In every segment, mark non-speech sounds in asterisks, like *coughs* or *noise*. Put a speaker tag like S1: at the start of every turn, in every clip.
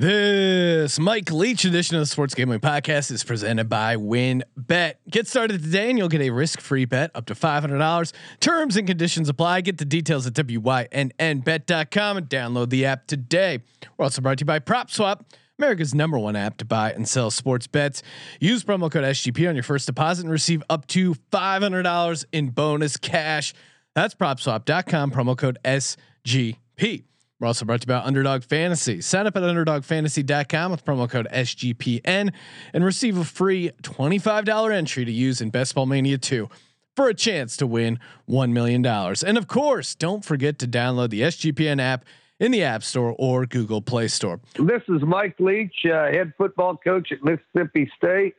S1: This Mike Leach edition of the Sports Gambling Podcast is presented by Win Bet. Get started today and you'll get a risk-free bet up to $500. Terms and conditions apply. Get the details at wynnbet.com and download the app today. We're also brought to you by PropSwap, America's number one app to buy and sell sports bets. Use promo code SGP on your first deposit and receive up to $500 in bonus cash. That's PropSwap.com, promo code SGP. We're also brought to you by Underdog Fantasy. Sign up at UnderdogFantasy.com with promo code SGPN and receive a free $25 entry to use in Best Ball Mania 2 for a chance to win $1 million. And of course, don't forget to download the SGPN app in the App Store or Google Play Store.
S2: This is Mike Leach, uh, head football coach at Mississippi State,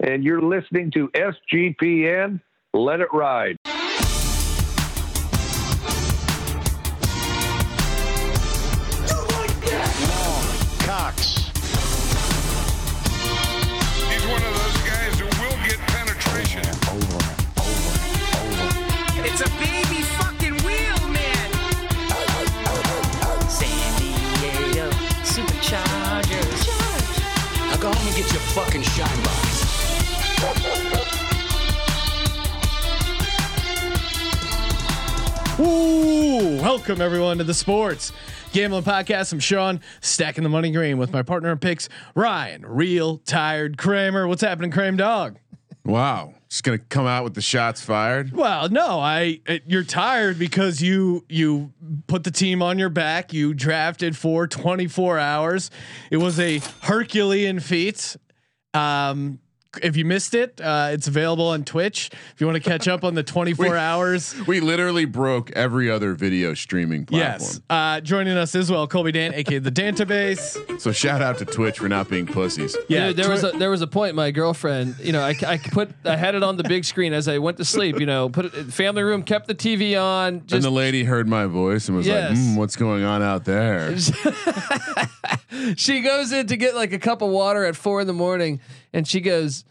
S2: and you're listening to SGPN. Let it ride.
S3: Fucking
S4: shine box.
S1: Ooh, welcome everyone to the Sports Gambling Podcast. I'm Sean, stacking the money green with my partner in picks, Ryan, real tired Kramer. What's happening, Kramer dog?
S5: Wow, just gonna come out with the shots fired.
S1: Well, no, I uh, you're tired because you you put the team on your back. You drafted for 24 hours. It was a Herculean feat. Um, if you missed it, uh, it's available on Twitch. If you want to catch up on the 24
S5: We-
S1: hours. *laughs*
S5: We literally broke every other video streaming platform.
S1: Yes. Uh, joining us as well, Colby Dan, aka the Dantabase.
S5: So shout out to Twitch for not being pussies.
S1: Yeah,
S6: Dude, there was a there was a point. My girlfriend, you know, I, I put I had it on the big screen as I went to sleep. You know, put it family room, kept the TV on.
S5: and the lady heard my voice and was
S6: Yes.
S5: like, mm, "What's going on out there?" *laughs*
S6: she goes in to get like a cup of water at four in the morning, and she goes,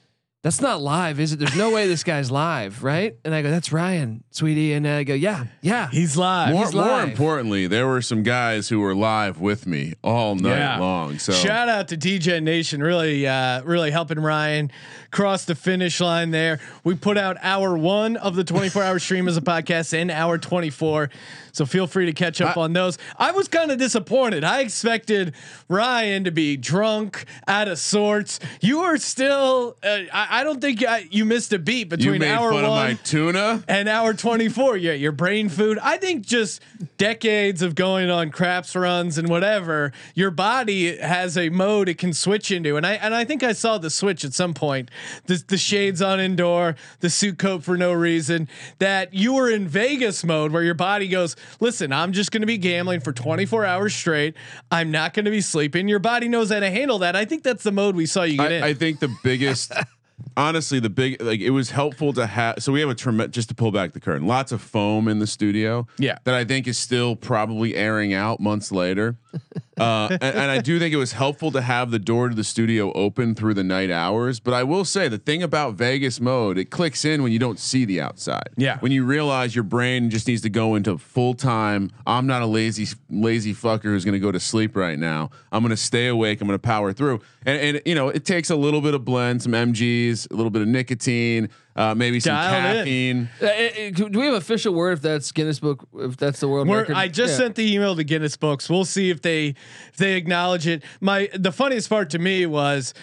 S6: "That's not live, is it? There's no way this guy's live, right?" And I go, "That's Ryan, sweetie," and I go, "Yeah, yeah."
S1: He's live.
S5: More,
S6: He's
S5: more importantly, there were some guys who were live with me all night long. So
S1: shout out to DJ Nation, really, uh, really helping Ryan cross the finish line there. We put out hour one of the 24 hour stream as a podcast and hour 24. So feel free to catch up
S5: I-
S1: on those. I was kind of disappointed. I expected Ryan to be drunk, out of sorts. You are still, uh, I, I don't think I, you missed a beat between hour
S5: fun
S1: one
S5: of my tuna.
S1: and hour 24 yeah your brain food i think just decades of going on craps runs and whatever your body has a mode it can switch into and i and i think i saw the switch at some point the, the shades on indoor the suit coat for no reason that you were in vegas mode where your body goes listen i'm just going to be gambling for 24 hours straight i'm not going to be sleeping your body knows how to handle that i think that's the mode we saw you get in
S5: I, I think the biggest, *laughs* honestly, the big like it was helpful to have. So we have a tremendous just to pull back the curtain. Lots of foam in the studio.
S1: Yeah.
S5: that I think is still probably airing out months later. *laughs* Uh, and, and I do think it was helpful to have the door to the studio open through the night hours. But I will say the thing about Vegas mode, it clicks in when you don't see the outside.
S1: Yeah.
S5: when you realize your brain just needs to go into full time. I'm not a lazy lazy fucker who's going to go to sleep right now. I'm going to stay awake. I'm going to power through. And and you know it takes a little bit of blend, some MGs, a little bit of nicotine, uh, maybe some
S1: Dialed in.
S5: caffeine.
S6: Uh, uh, do we have official word if that's Guinness Book? If that's the world
S1: We're,
S6: record?
S1: I just
S6: Yeah.
S1: sent the email to Guinness Books. We'll see if they if they acknowledge it. My the funniest part to me was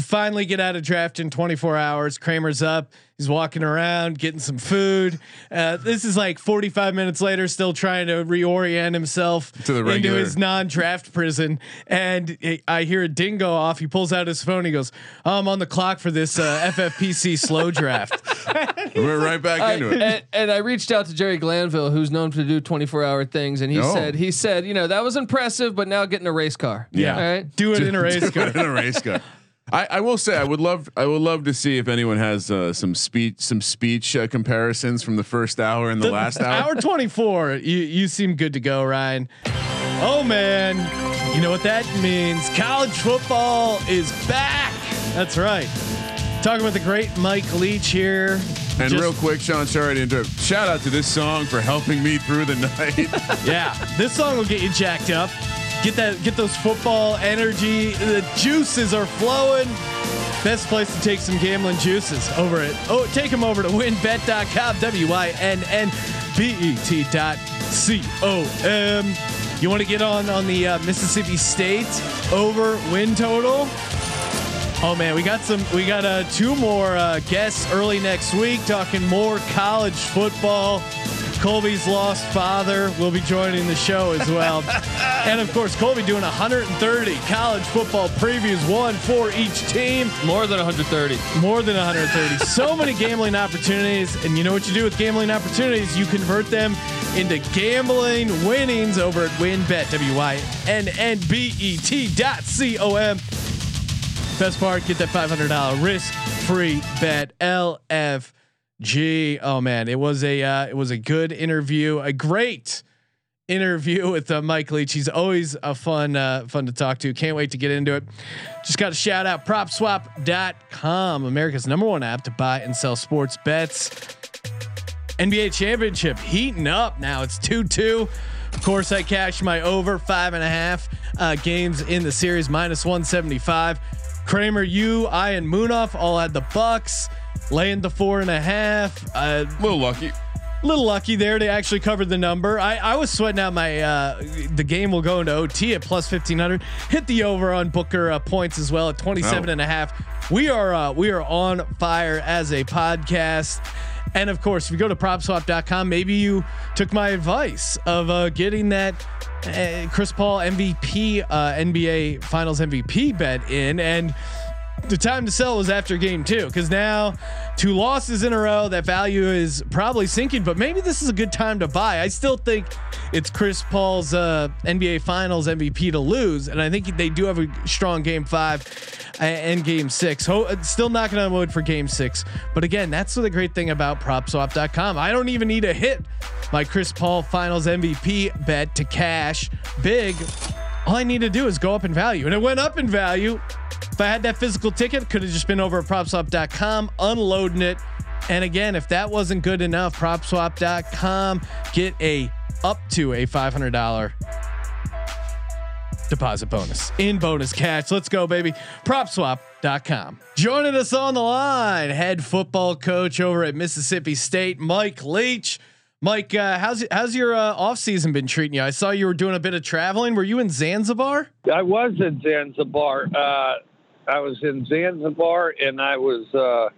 S1: finally get out of draft in 24 hours. Kramer's up. He's walking around getting some food. Uh, this is like 45 minutes later, still trying to reorient himself
S5: To the
S1: into his non-draft prison. And I hear a ding off. He pulls out his phone. He goes, oh, "I'm on the clock for this uh, FFPC slow draft." *laughs*
S5: We're right back
S6: I-
S5: into it.
S6: and, and I reached out to Jerry Glanville, who's known to do 24 hour things, and he
S5: Oh.
S6: said, he said, you know, that was impressive, but now getting a race car.
S5: Yeah.
S6: All right.
S1: Do it in a *laughs* race car.
S5: in a race car. I, I will say I would love I would love to see if anyone has uh, some speech some speech uh, comparisons from the first hour and the, last hour.
S1: Hour *laughs* 24. You you seem good to go, Ryan. Oh man, you know what that means? College football is back. That's right. Talking with the great Mike Leach here.
S5: And
S1: Just-
S5: real quick, Sean, sorry to interrupt. Shout out to this song for helping me through the *laughs* night.
S1: yeah, this song will get you jacked up. Get that, get those football energy. The juices are flowing. Best place to take some gambling juices over it. Oh, take them over to wynnbet.com. W Y N N B E T dot C O M. You want to get on on the uh, Mississippi State over win total? Oh man, we got some. We got uh, two more uh, guests early next week talking more college football. Colby's lost father will be joining the show as well, *laughs* and of course Colby doing 130 college football previews, one for each team,
S6: More than 130.
S1: more than 130. so many gambling opportunities, and you know what you do with gambling opportunities? You convert them into gambling winnings over at WynnBET. W Y N N B E T dot C O M. Best part, get that $500 risk free bet LFG. Oh man, it was a uh, it was a good interview, a great interview with uh, Mike Leach. He's always a fun uh, fun to talk to. Can't wait to get into it. Just got to shout out propswap.com, America's number one app to buy and sell sports bets. NBA championship heating up now. It's 2 2. Of course, I cashed my over five and a half uh, games in the series, minus 175. Kramer, you, I, and Munaf all had the Bucks laying the four and a half. Uh,
S5: A little lucky.
S1: little lucky there. They actually covered the number. I, I was sweating out my uh, the game will go into OT at plus 1500. Hit the over on Booker uh, points as well at 27
S5: Oh.
S1: and a half. We are uh, we are on fire as a podcast. And of course, if you go to propswap.com, maybe you took my advice of uh, getting that uh, Chris Paul MVP, uh, NBA Finals MVP bet in. And the time to sell was after game two because now two losses in a row that value is probably sinking but maybe this is a good time to buy. I still think it's chris paul's uh, nba finals mvp to lose and i think they do have a strong game five and game six. Ho- uh, still knocking on wood for game six. But again that's the great thing about propswap.com i don't even need a hit. My chris paul finals mvp bet to cash big. All I need to do is go up in value. And it went up in value. If I had that physical ticket, could have just been over at propswap.com, unloading it. And again, if that wasn't good enough, propswap.com, get a up to a $500 deposit bonus in bonus cash. Let's go, baby. Propswap.com. Joining us on the line, head football coach over at Mississippi State, Mike Leach. Mike, uh, how's how's your uh, off season been treating you? I saw you were doing a bit of traveling. Were you in Zanzibar?
S2: I was in Zanzibar. Uh, I was in Zanzibar and I was uh,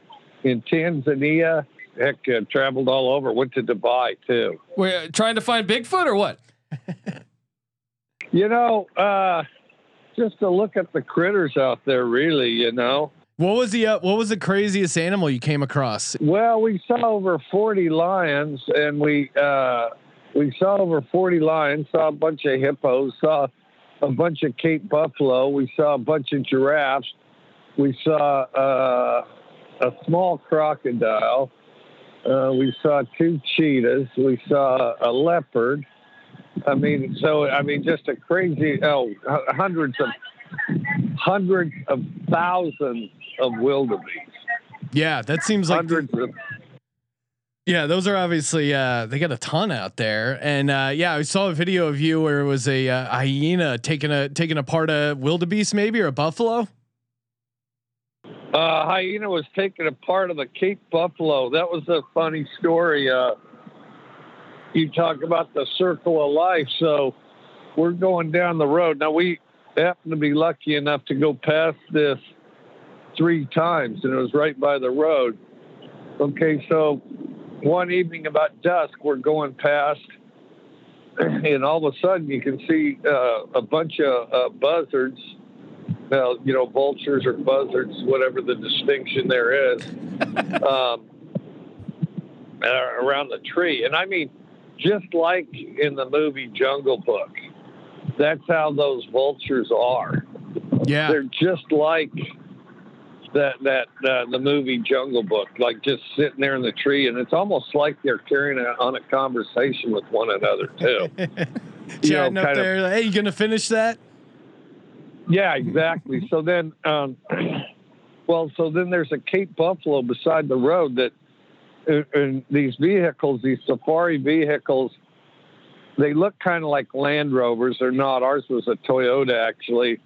S2: in Tanzania. Heck, uh, traveled all over. Went to Dubai too.
S6: We're trying to find Bigfoot or what? *laughs*
S2: You know, uh, just to look at the critters out there, really. You know.
S1: What was the uh, what was the craziest animal you came across?
S2: Well, we saw over 40 lions, and we uh, we saw over 40 lions. Saw a bunch of hippos. Saw a bunch of Cape buffalo. We saw a bunch of giraffes. We saw uh, a small crocodile. Uh, we saw two cheetahs. We saw a leopard. I mean, so I mean, just a crazy. Oh, hundreds of hundreds of thousands of wildebeest.
S1: Yeah, that seems like
S2: Hundreds of
S1: yeah. Those are obviously uh, they got a ton out there, and uh, yeah, I saw a video of you where it was a uh, hyena taking a taking apart a wildebeest, maybe or a buffalo.
S2: Uh, hyena was taking a part of the Cape Buffalo. That was a funny story. Uh, you talk about the circle of life. So we're going down the road. Now, we happen to be lucky enough to go past this three times, and it was right by the road. Okay, so one evening about dusk, we're going past, *clears throat* and all of a sudden you can see uh, a bunch of uh, buzzards well, you know, vultures or buzzards, whatever the distinction there is, *laughs* um, uh, around the tree. And I mean, just like in the movie Jungle Book, that's how those vultures are.
S1: Yeah,
S2: They're just like that that uh, the movie Jungle Book, like just sitting there in the tree, and it's almost like they're carrying a, on a conversation with one another too. *laughs* you know,
S1: chatting up
S2: kind of-
S1: there. hey, you gonna finish that?
S2: Yeah, exactly. So then, um, *clears throat* well, so then there's a Cape Buffalo beside the road that, uh, and these vehicles, these safari vehicles, they look kind of like Land Rovers. They're not. Ours was a Toyota actually,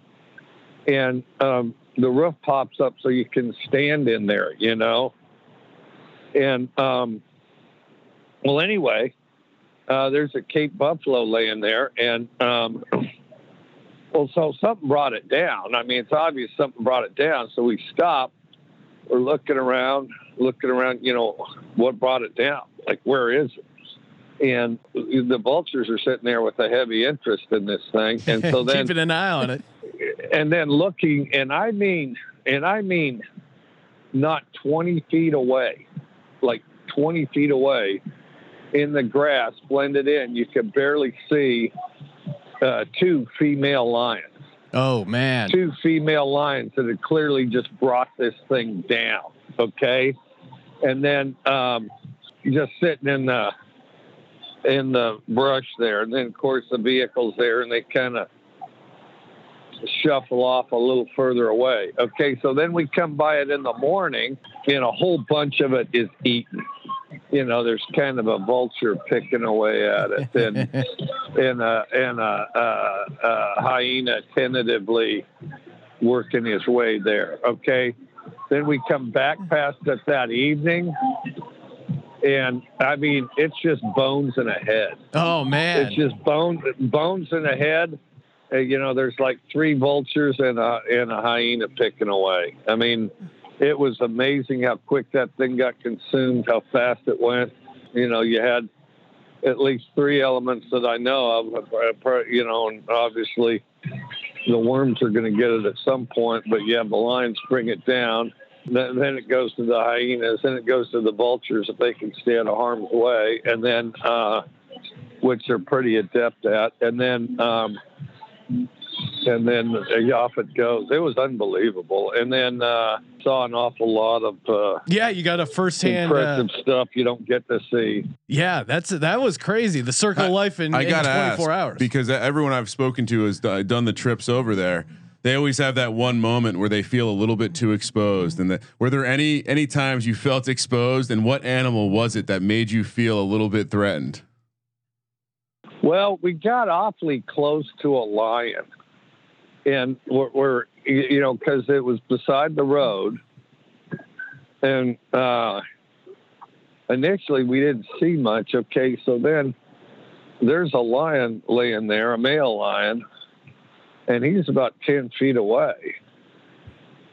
S2: and um, the roof pops up so you can stand in there. You know, and um, well, anyway, uh, there's a Cape Buffalo laying there, and um, well, so something brought it down. I mean, it's obvious something brought it down. So we stopped. We're looking around, looking around. You know, what brought it down? Like, where is it? And the vultures are sitting there with a heavy interest in this thing, and so *laughs* then
S1: keeping an eye on it.
S2: And then looking, and I mean, and I mean, not 20 feet away, like 20 feet away in the grass, blended in, you could barely see uh, two female lions,
S1: Oh man.
S2: two female lions that had clearly just brought this thing down. Okay. And then um, just sitting in the, in the brush there. And then, of course, the vehicle's there and they kind of shuffle off a little further away. Okay, so then we come by it in the morning, and a whole bunch of it is eaten. You know, there's kind of a vulture picking away at it, and *laughs* and a and a, a, a hyena tentatively working his way there. Okay, then we come back past it that evening, and I mean, it's just bones in a head.
S1: Oh man.
S2: It's just bones, bones in a head. Uh, you know, there's like three vultures and a and a hyena picking away. I mean, it was amazing how quick that thing got consumed, how fast it went. You know, you had at least three elements that I know of. uh, You know, and obviously the worms are going to get it at some point, but yeah, the lions bring it down. Then, it goes to the hyenas. Then it goes to the vultures if they can stay out of harm's way, and then uh, which they're pretty adept at. And then um, and then uh, off it goes. It was unbelievable. And then uh, saw an awful lot of uh,
S1: yeah, you got a firsthand. Uh,
S2: impressive stuff you don't get to see.
S1: yeah, that's that was crazy. The circle of life in,
S5: I
S1: in
S5: gotta
S1: 24
S5: ask,
S1: hours.
S5: because everyone I've spoken to has done the trips over there. They always have that one moment where they feel a little bit too exposed. And that, were there any any times you felt exposed? And what animal was it that made you feel a little bit threatened?
S2: Well, we got awfully close to a lion, and we're, we're you know because it was beside the road, and uh, initially we didn't see much. Okay, so then there's a lion laying there, a male lion, and he's about ten feet away,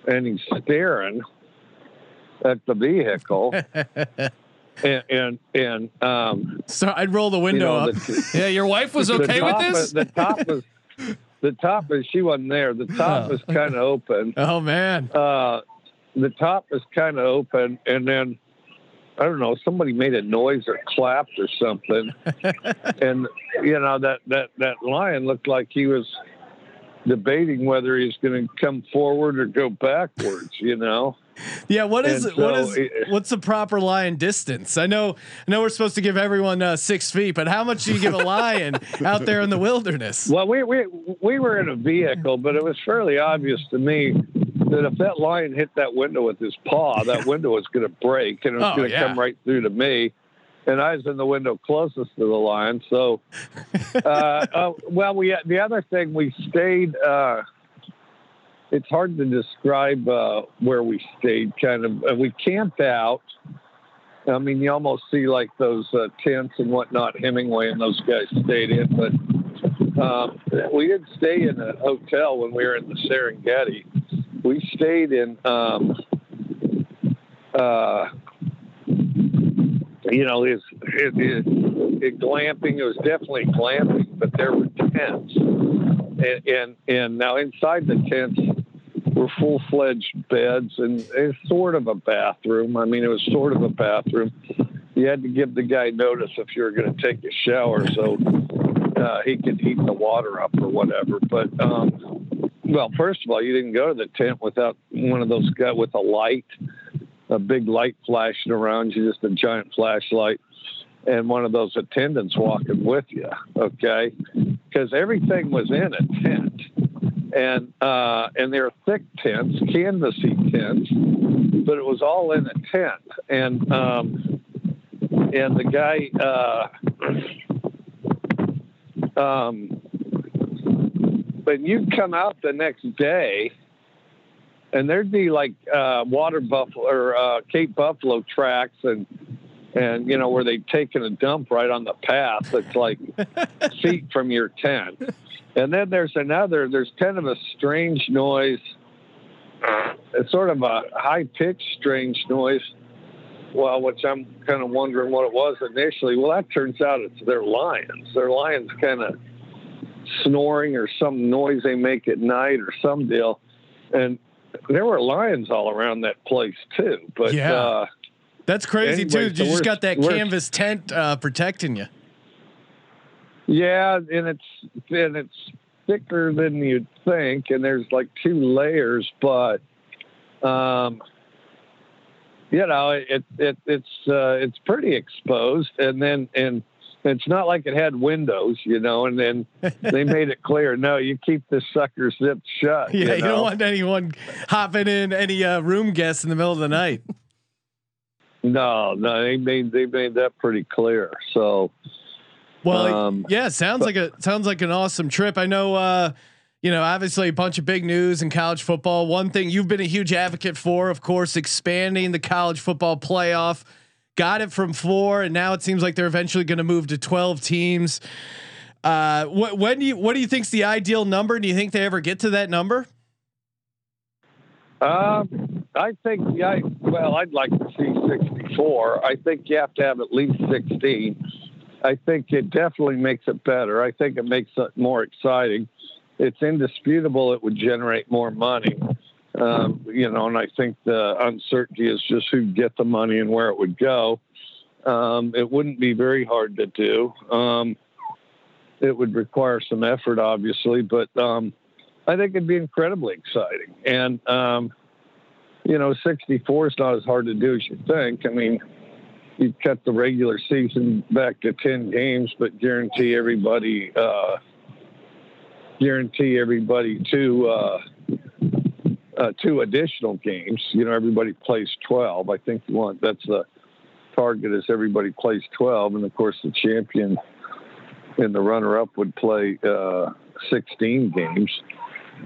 S2: and he's staring at the vehicle, *laughs* and and and um,
S1: so I'd roll the
S2: you
S1: window
S2: know
S1: up.
S2: the,
S6: Yeah, your wife was okay with this.
S2: Was, the top was *laughs* the top is she wasn't there. The top
S6: Oh.
S2: was kind of open. *laughs*
S1: oh man.
S2: Uh, the top was kind of open, and then I don't know. Somebody made a noise or clapped or something, *laughs* and you know that that that lion looked like he was debating whether he's going to come forward or go backwards. You know.
S1: Yeah, what is
S2: so
S1: is
S2: it-
S1: what's the proper lion distance? I know I know we're supposed to give everyone uh, six feet, but how much do you give a lion *laughs* out there in the wilderness?
S2: Well, we, we we were in a vehicle, but it was fairly obvious to me that if that lion hit that window with his paw, that window was going to break and it was
S1: Oh,
S2: going to
S1: yeah.
S2: come right through to me. And I was in the window closest to the lion. So, uh, *laughs* uh, well, we the other thing we stayed. Uh, it's hard to describe uh, where we stayed. Kind of, uh, we camped out. I mean, you almost see like those uh, tents and whatnot. Hemingway and those guys stayed in, but um, we didn't stay in a hotel when we were in the Serengeti. We stayed in, um, uh, you know, it's it, it, it glamping. It was definitely glamping, but there were tents, and and, and now inside the tents were full fledged beds and it's sort of a bathroom. I mean, it was sort of a bathroom. You had to give the guy notice if you were going to take a shower so uh, he could heat the water up or whatever. But, um, well, first of all, you didn't go to the tent without one of those guys with a light, a big light flashing around you, just a giant flashlight, and one of those attendants walking with you. Okay. Because everything was in a tent and uh, and they're thick tents, canvasy tents, but it was all in a tent. And um, and the guy, uh, um, but you'd come out the next day, and there'd be like uh, water buffalo or uh, Cape Buffalo tracks, and and you know where they'd taken a dump right on the path. It's like *laughs* feet from your tent, and then there's another. There's kind of a strange noise. It's sort of a high pitched strange noise. Well, which I'm kind of wondering what it was initially. Well, that turns out it's their lions. Their lions kind of snoring or some noise they make at night or some deal. And there were lions all around that place too. But
S1: Yeah.
S2: uh,
S1: That's crazy
S2: Anyway,
S1: too. You just got that canvas tent uh, protecting you.
S2: yeah, and it's and it's thicker than you'd think, and there's like two layers, but um, you know, it, it it's uh, it's pretty exposed, and then and it's not like it had windows, you know, and then *laughs* they made it clear, no, you keep this sucker zipped shut.
S1: Yeah, you,
S2: you,
S1: don't want anyone hopping in any uh, room guests in the middle of the night.
S2: No, no, they made they made that pretty clear. So
S1: Well,
S2: Um,
S1: yeah, sounds like a sounds like an awesome trip. I know, uh, you know, obviously a bunch of big news in college football. One thing you've been a huge advocate for, of course, expanding the college football playoff. Got it from four, and now it seems like they're eventually going to move to twelve teams. Uh, what when do you what do you think's the ideal number? Do you think they ever get to that number?
S2: Um, I think, yeah, well, I'd like to see 64. I think you have to have at least 16. I think it definitely makes it better. I think it makes it more exciting. It's indisputable it would generate more money. Um, you know, and I think the uncertainty is just who'd get the money and where it would go. Um, it wouldn't be very hard to do. Um, it would require some effort, obviously, but um, I think it'd be incredibly exciting. And, um, you know, 64 is not as hard to do as you think. I mean, you cut the regular season back to 10 games, but guarantee everybody, uh, guarantee everybody two, uh, uh, two additional games. You know, everybody plays 12. I think want that's the target is everybody plays 12. And of course, the champion and the runner up would play, uh, 16 games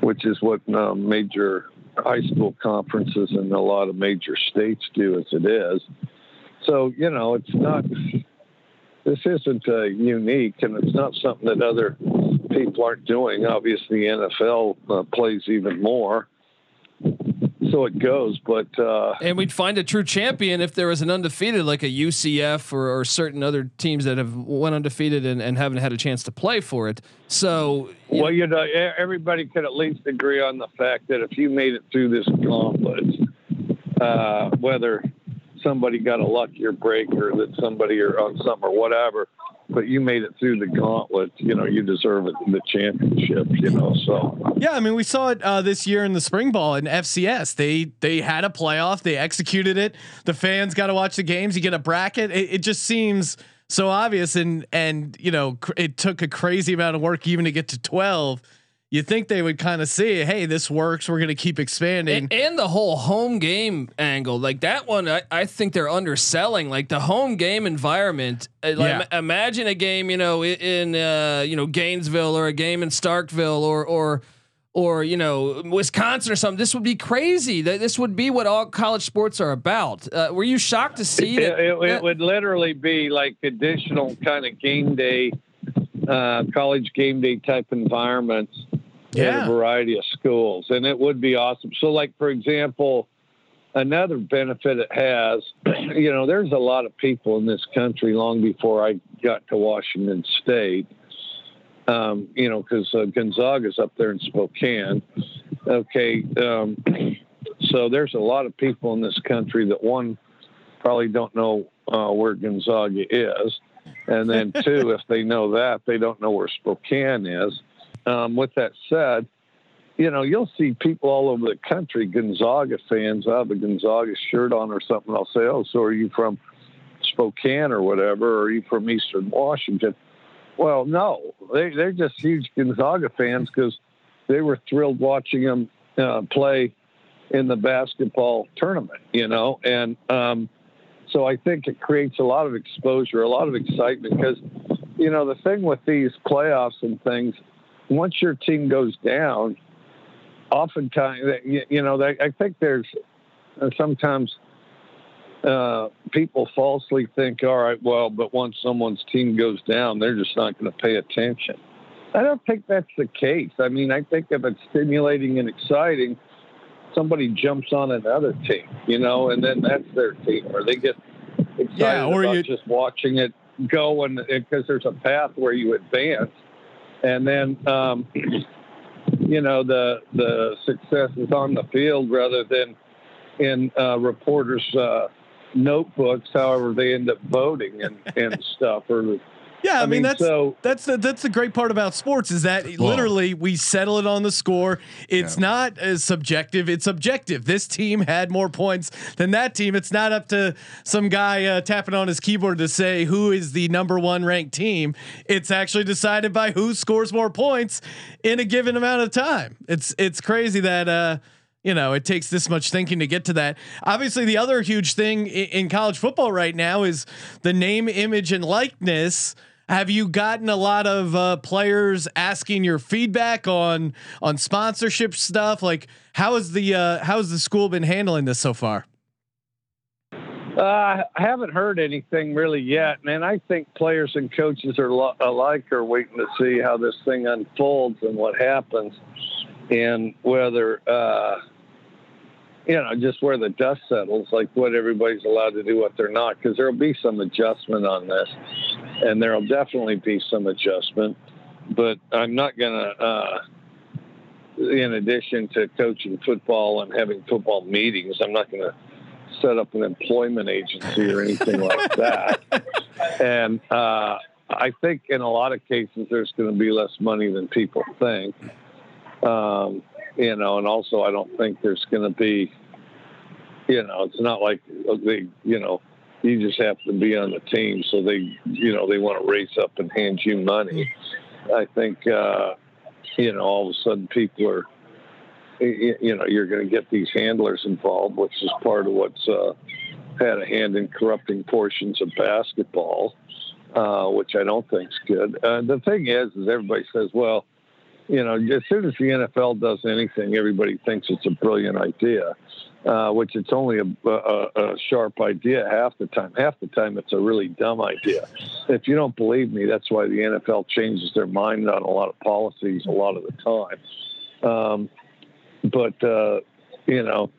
S2: which is what um, major high school conferences and a lot of major states do as it is. So, you know, it's not, this isn't uh, unique and it's not something that other people aren't doing. Obviously, NFL uh, plays even more. So it goes, but uh,
S6: And we'd find a true champion if there was an undefeated, like a UCF or, or certain other teams that have went undefeated and, and haven't had a chance to play for it. So, you
S2: Well, you know, everybody could at least agree on the fact that if you made it through this gauntlet, uh, whether somebody got a luckier break or that somebody or on something or whatever, but you made it through the gauntlet, you know, you deserve it, in the championship, you know. So
S1: Yeah, I mean, we saw it uh, this year in the spring ball in FCS. They they had a playoff. They executed it. The fans got to watch the games. You get a bracket. It, it just seems so obvious, and and you know, cr- it took a crazy amount of work even to get to twelve. You think they would kind of see, hey, this works. We're going to keep expanding.
S6: And, and the whole home game angle, like that one, I, I think they're underselling. Like the home game environment. uh, Like
S1: Yeah.
S6: ima- imagine a game, you know, in uh, you know Gainesville or a game in Starkville or or or you know Wisconsin or something. This would be crazy. Th- This would be what all college sports are about. Uh, were you shocked to see
S2: it,
S6: that?
S2: it, it
S6: that-
S2: would literally be like additional kind of game day, uh, college game day type environments in
S1: Yeah.
S2: a variety of schools, and it would be awesome. So, like for example, another benefit it has, *clears throat* you know, there's a lot of people in this country long before I got to Washington State. Um, you know, because uh, Gonzaga's up there in Spokane. Okay, um, *clears throat* so there's a lot of people in this country that one probably don't know uh, where Gonzaga is, and then *laughs* two, if they know that, they don't know where Spokane is. Um, with that said, you know, you'll see people all over the country, Gonzaga fans, I have a Gonzaga shirt on or something. I'll say, oh, so are you from Spokane or whatever? Or are you from Eastern Washington? Well, no, they, they're just huge Gonzaga fans because they were thrilled watching them uh, play in the basketball tournament, you know, and um, so I think it creates a lot of exposure, a lot of excitement because you know, the thing with these playoffs and things, once your team goes down, oftentimes, you, know, I think there's uh, sometimes uh, people falsely think, all right, well, but once someone's team goes down, they're just not going to pay attention. I don't think that's the case. I mean, I think if it's stimulating and exciting, somebody jumps on another team, you know, and then that's their team, or they get excited
S1: Yeah, or
S2: about
S1: you-
S2: just watching it go, and because there's a path where you advance, and then um, you know the the success is on the field rather than in uh, reporters' uh, notebooks. However, they end up voting and and *laughs* stuff, or
S1: Yeah, I,
S2: I
S1: mean,
S2: mean,
S1: that's
S2: so-
S1: that's the, that's the great part about sports is that literally we settle it on the score. It's not as subjective; it's objective. This team had more points than that team. It's not up to some guy uh, tapping on his keyboard to say who is the number one ranked team. It's actually decided by who scores more points in a given amount of time. It's it's crazy that. Uh, you know, it takes this much thinking to get to that. Obviously, the other huge thing in, in college football right now is the name, image, and likeness. Have you gotten a lot of uh, players asking your feedback on on sponsorship stuff? Like, how is the uh, how has the school been handling this so far?
S2: Uh, I haven't heard anything really yet, man. I think players and coaches are lo- alike are waiting to see how this thing unfolds and what happens, and whether uh, you know just where the dust settles, like what everybody's allowed to do, what they're not, because there'll be some adjustment on this, and there'll definitely be some adjustment. But I'm not gonna. Uh, in addition to coaching football and having football meetings, I'm not going to set up an employment agency or anything like *laughs* that. And uh, I think in a lot of cases, there's going to be less money than people think. Um, you know, and also I don't think there's going to be, you know, it's not like they, you know, you just have to be on the team, so they, you know, they want to race up and hand you money. I think, uh, you know, all of a sudden people are you know, you're going to get these handlers involved, which is part of what's uh, had a hand in corrupting portions of basketball, uh, which I don't think is good. Uh, the thing is, is everybody says, well, you know, as soon as the NFL does anything, everybody thinks it's a brilliant idea, uh, which it's only a, a, a sharp idea half the time. Half the time, it's a really dumb idea. If you don't believe me, that's why the NFL changes their mind on a lot of policies a lot of the time. Um, but uh, you know,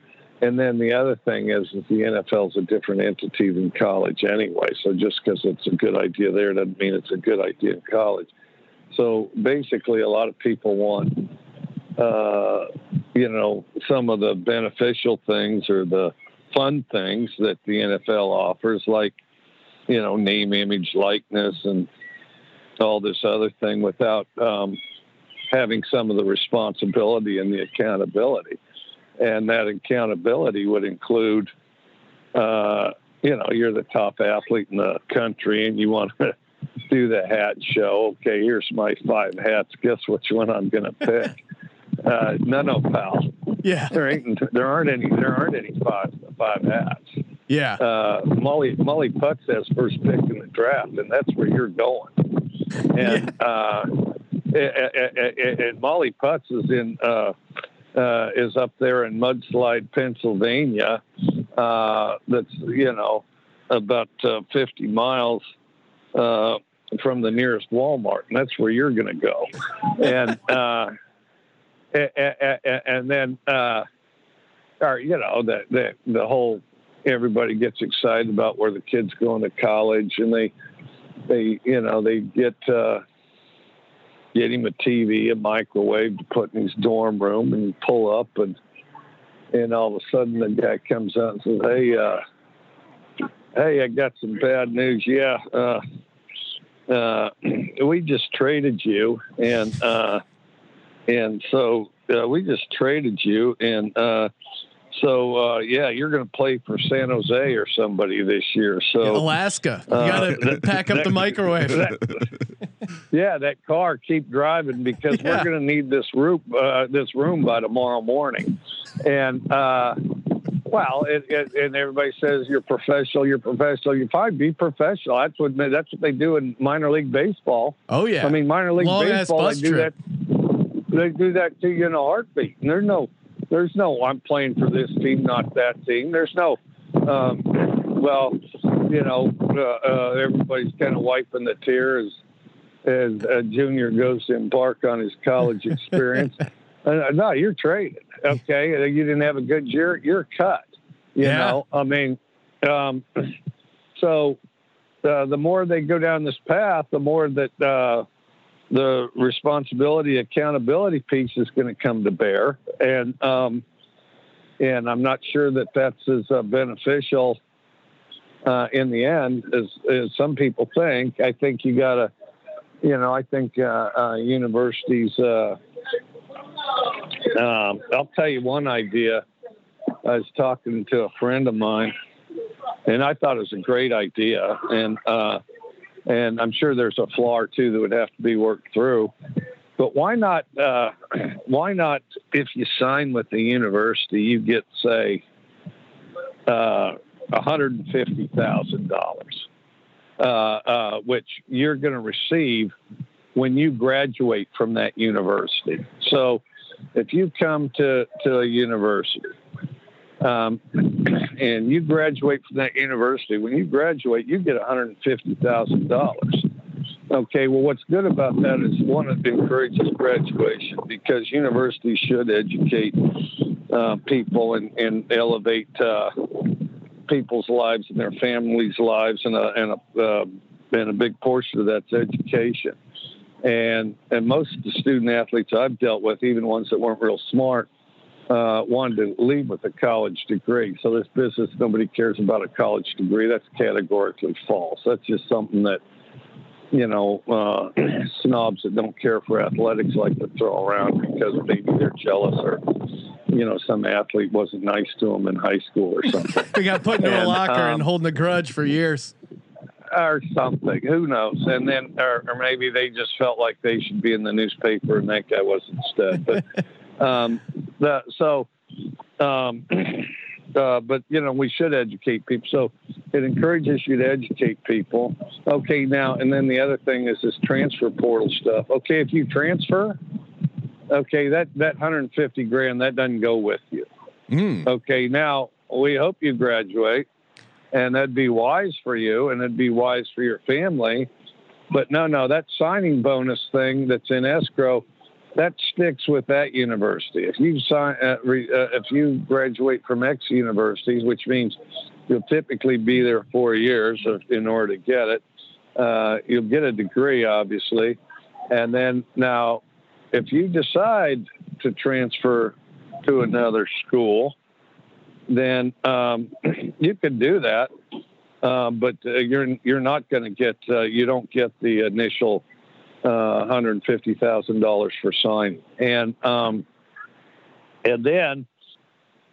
S2: and then the other thing is that the NFL is a different entity than college anyway. So just because it's a good idea there doesn't mean it's a good idea in college. So basically, a lot of people want, uh, you know, some of the beneficial things or the fun things that the NFL offers, like, you know, name, image, likeness, and all this other thing without um, having some of the responsibility and the accountability. And that accountability would include, uh, you know, you're the top athlete in the country and you want to *laughs* do the hat show. Okay, here's my five hats. Guess which one I'm going to pick? Uh, no, no, pal.
S1: Yeah,
S2: There ain't. There aren't any. There aren't any five five hats.
S1: yeah,
S2: Uh, Molly Molly Putz has first pick in the draft, and that's where you're going. And uh, and, and Molly Putz is in uh, uh, is up there in Mudslide, Pennsylvania. Uh, that's you know about uh, 50 miles uh, from the nearest Walmart, and that's where you're going to go. And a- a- a- and then uh, or you know the the the whole everybody gets excited about where the kids going to college, and they they you know they get. Uh, get him a TV, a microwave to put in his dorm room, and pull up, and and all of a sudden the guy comes out and says, "Hey, uh, hey, I got some bad news. Yeah, uh, uh, *clears throat* we just traded you, and uh, and so uh, we just traded you, and uh, so uh, yeah, you're going to play for San Jose or somebody this year. So
S1: Alaska. You
S2: uh,
S1: gotta *laughs*
S2: that-
S1: pack up the microwave.
S2: that- yeah, that car keep driving because
S1: Yeah.
S2: we're going to need this room uh, this room by tomorrow morning, and uh, Well, it, it, and everybody says you're professional. You're professional. You probably be professional. That's what that's what they do in minor league baseball.
S1: Oh yeah.
S2: I mean, minor league
S1: Long
S2: baseball. They do
S1: trip.
S2: that. They do that to you in a heartbeat. And there's no, there's no. I'm playing for this team, not that team. There's no. Um, well, you know, uh, uh, everybody's kind of wiping the tears as a junior goes to embark on his college *laughs* experience. uh, no, you're traded. Okay, you didn't have a good year. You're cut. You
S1: Yeah.
S2: know, I mean, um, so uh, the more they go down this path, the more that uh, the responsibility, accountability piece is going to come to bear, and um, and I'm not sure that that's as uh, beneficial uh, in the end as, as some people think. I think you got to, you know, I think uh, uh, universities. Uh, um, I'll tell you one idea. I was talking to a friend of mine, and I thought it was a great idea, and uh, and I'm sure there's a flaw or two that would have to be worked through. But why not? Uh, *clears throat* why not? If you sign with the university, you get say uh, $150,000, uh, uh, which you're going to receive when you graduate from that university. So if you come to, to a university um, and you graduate from that university, when you graduate, you get $150,000. Okay, well, what's good about that is one, it encourages graduation because universities should educate uh, people and, and elevate uh, people's lives and their families' lives, and a, and a, uh, and a big portion of that's education. And and most of the student athletes I've dealt with, even ones that weren't real smart, uh, wanted to leave with a college degree. So this business, nobody cares about a college degree. That's categorically false. That's just something that you know uh, *clears throat* snobs that don't care for athletics like to throw around because maybe they're jealous or you know some athlete wasn't nice to them in high school or something. *laughs*
S1: we got put into a
S2: And,
S1: locker and
S2: um,
S1: holding a grudge for years.
S2: or something. Who knows? And then, or, or maybe they just felt like they should be in the newspaper, and that guy wasn't. instead. But *laughs* um, the, so, um, *clears throat* uh, but you know, we should educate people. So it encourages you to educate people. Okay, now, and then the other thing is this transfer portal stuff. Okay, if you transfer, okay, that that 150 grand that doesn't go with you.
S1: Mm.
S2: Okay, now we hope you graduate, and that'd be wise for you, and it'd be wise for your family. But no, no, that signing bonus thing that's in escrow, that sticks with that university. If you sign, uh, re, uh, if you graduate from X universities, which means you'll typically be there four years in order to get it, uh, you'll get a degree, obviously, and then now, if you decide to transfer to another school, then um, *clears throat* you can do that. Um, but uh, you're you're not going to get uh, you don't get the initial uh, hundred and fifty thousand dollars for signing, and um, and then